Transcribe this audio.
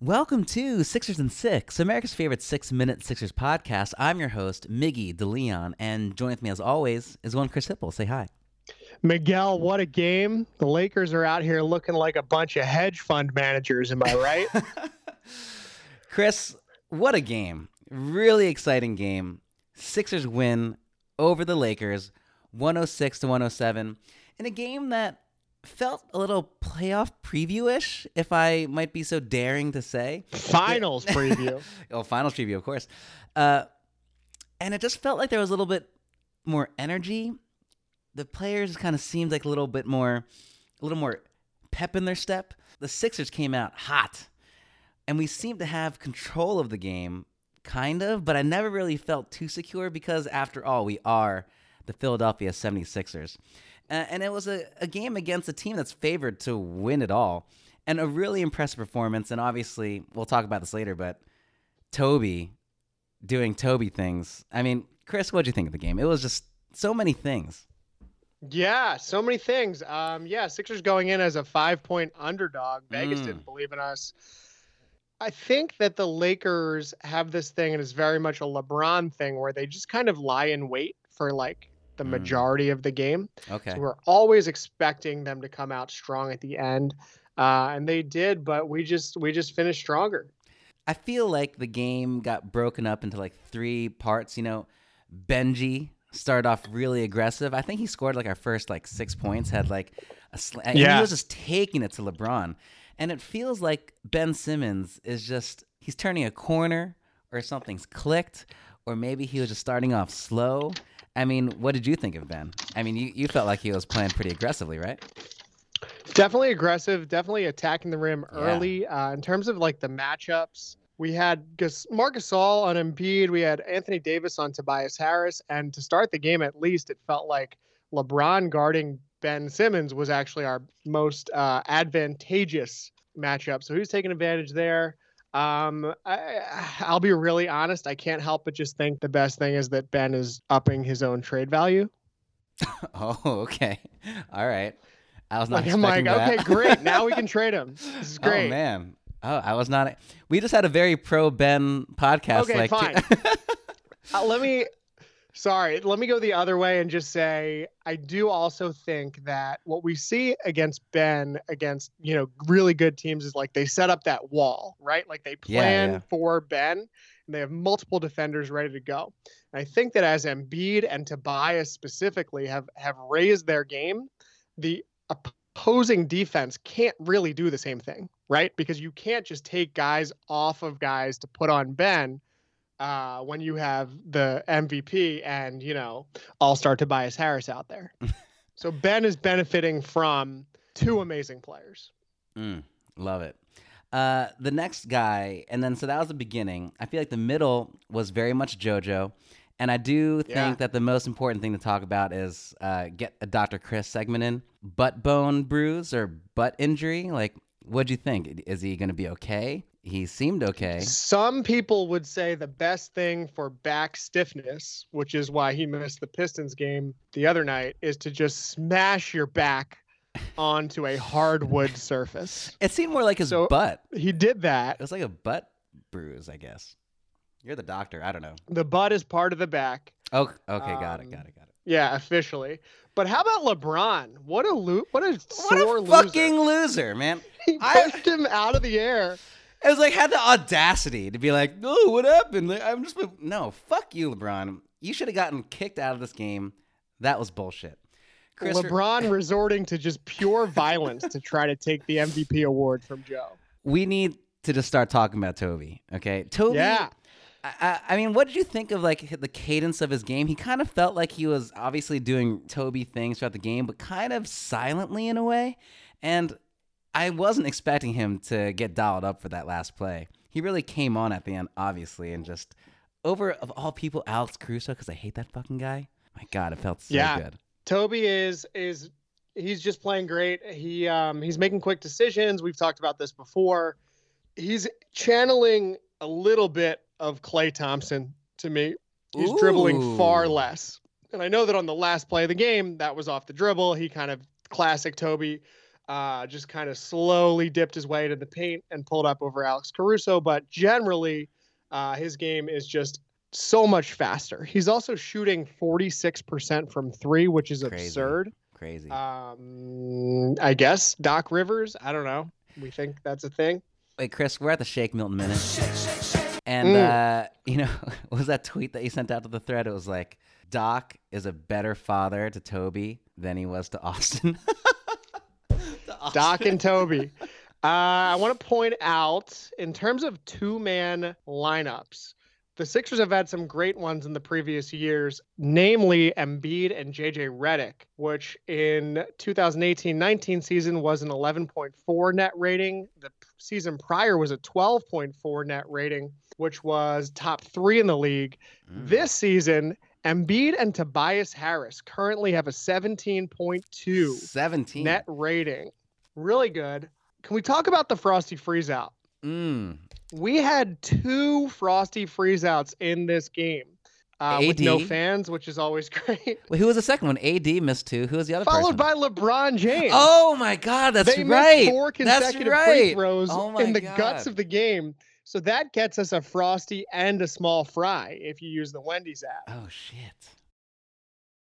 Welcome to Sixers and Six, America's favorite six minute Sixers podcast. I'm your host, Miggy DeLeon, and joining with me as always is one Chris Hipple. Say hi. Miguel, what a game. The Lakers are out here looking like a bunch of hedge fund managers. Am I right? Chris, what a game. Really exciting game. Sixers win over the Lakers 106 to 107 in a game that felt a little playoff preview-ish, if I might be so daring to say. Finals preview. oh, finals preview, of course. Uh, and it just felt like there was a little bit more energy. The players kind of seemed like a little bit more, a little more pep in their step. The Sixers came out hot, and we seemed to have control of the game, kind of, but I never really felt too secure because, after all, we are the Philadelphia 76ers. Uh, and it was a, a game against a team that's favored to win it all. And a really impressive performance. And obviously, we'll talk about this later, but Toby doing Toby things. I mean, Chris, what'd you think of the game? It was just so many things. Yeah, so many things. Um, yeah, Sixers going in as a five point underdog. Vegas Mm. didn't believe in us. I think that the Lakers have this thing, and it's very much a LeBron thing where they just kind of lie in wait for like the Mm. majority of the game. Okay. So we're always expecting them to come out strong at the end. Uh, and they did, but we just we just finished stronger. I feel like the game got broken up into like three parts. You know, Benji started off really aggressive. I think he scored like our first like six points, had like a sl- and he was just taking it to LeBron. And it feels like Ben Simmons is just he's turning a corner or something's clicked, or maybe he was just starting off slow. I mean, what did you think of Ben? I mean, you, you felt like he was playing pretty aggressively, right? Definitely aggressive, definitely attacking the rim Yeah. early. Uh, in terms of like the matchups, we had Marcus Gasol on Embiid, we had Anthony Davis on Tobias Harris, and to start the game at least, it felt like LeBron guarding Ben Simmons was actually our most uh, advantageous matchup. So he was taking advantage there. Um, I, I'll be really honest. I can't help but just think the best thing is that Ben is upping his own trade value. Oh, okay. All right. I was not Like I'm like, that. okay, great. Now we can trade him. This is great. Oh man. Oh, I was not. We just had a very pro Ben podcast. Okay, like fine. Uh, let me sorry let me go the other way and just say i do also think that what we see against ben against you know really good teams is like they set up that wall right? Like they Yeah, plan yeah. for ben and they have multiple defenders ready to go. And i think that as Embiid and tobias specifically have have raised their game the opposing defense can't really do the same thing right? Because you can't just take guys off of guys to put on ben uh, when you have the MVP and you know All Star Tobias Harris out there. so Ben is benefiting from two amazing players. Mm, love it. Uh, the next guy, and then so that was the beginning. I feel like the middle was very much JoJo, and I do think Yeah. that the most important thing to talk about is uh, get a Dr. Chris segment in. Butt bone bruise or butt injury. Like, what'd you think? Is he going to be okay? He seemed okay. Some people would say the best thing for back stiffness, which is why he missed the Pistons game the other night, is to just smash your back onto a hardwood surface. It seemed more like his So- butt. He did that. It was like a butt bruise, I guess. You're the doctor. I don't know. The butt is part of the back. Oh, okay. Got it. Um, Got it. Got it. Yeah, officially. But how about LeBron? What a lo- what a What sore a loser. fucking loser, man. He I- pushed him out of the air. It was like had the audacity to be like, "Oh, what happened? Like, I'm just no, fuck you, LeBron. You should have gotten kicked out of this game. That was bullshit." Chris, LeBron resorting to just pure violence to try to take the MVP award from Joe. we need to just start talking about Toby. Okay, Toby. Yeah. I, I, I mean, what did you think of like the cadence of his game? He kind of felt like he was obviously doing Toby things throughout the game, but kind of silently in a way. And I wasn't expecting him to get dialed up for that last play. He really came on at the end, obviously, and just over of all people, Alex Caruso, because I hate that fucking guy. My God, it felt so Yeah. good. Toby is is he's just playing great. He um he's making quick decisions. We've talked about this before. He's channeling a little bit of Klay Thompson to me. He's dribbling far less. And I know that on the last play of the game, that was off the dribble. He kind of classic Toby. Uh, just kind of slowly dipped his way into the paint and pulled up over Alex Caruso. But generally, uh, his game is just so much faster. He's also shooting 46% from three, which is Crazy. absurd. Crazy. Um, I guess Doc Rivers. I don't know. We think that's a thing. Wait, Chris, we're at the Shake Milton minute. And, Mm. uh, you know, what was that tweet that you sent out to the thread? It was like, Doc is a better father to Toby than he was to Austin. To Doc and Toby. Uh, I want to point out, in terms of two man lineups, the Sixers have had some great ones in the previous years, namely Embiid and JJ Redick, which in 2018 19 season was an 11.4 net rating. The season prior was a 12.4 net rating, which was top three in the league. Mm. This season, Embiid and Tobias Harris currently have a 17.2 17. net rating. Really good. Can we talk about the Frosty freeze out? Mm. We had two Frosty freeze outs in this game uh, with no fans, which is always great. Wait, who was the second one? AD missed two. Who was the other Followed person? by LeBron James. Oh my God, that's they right. missed four consecutive right. free throws Oh in the God. guts of the game. So that gets us a Frosty and a small fry if you use the Wendy's app. Oh shit.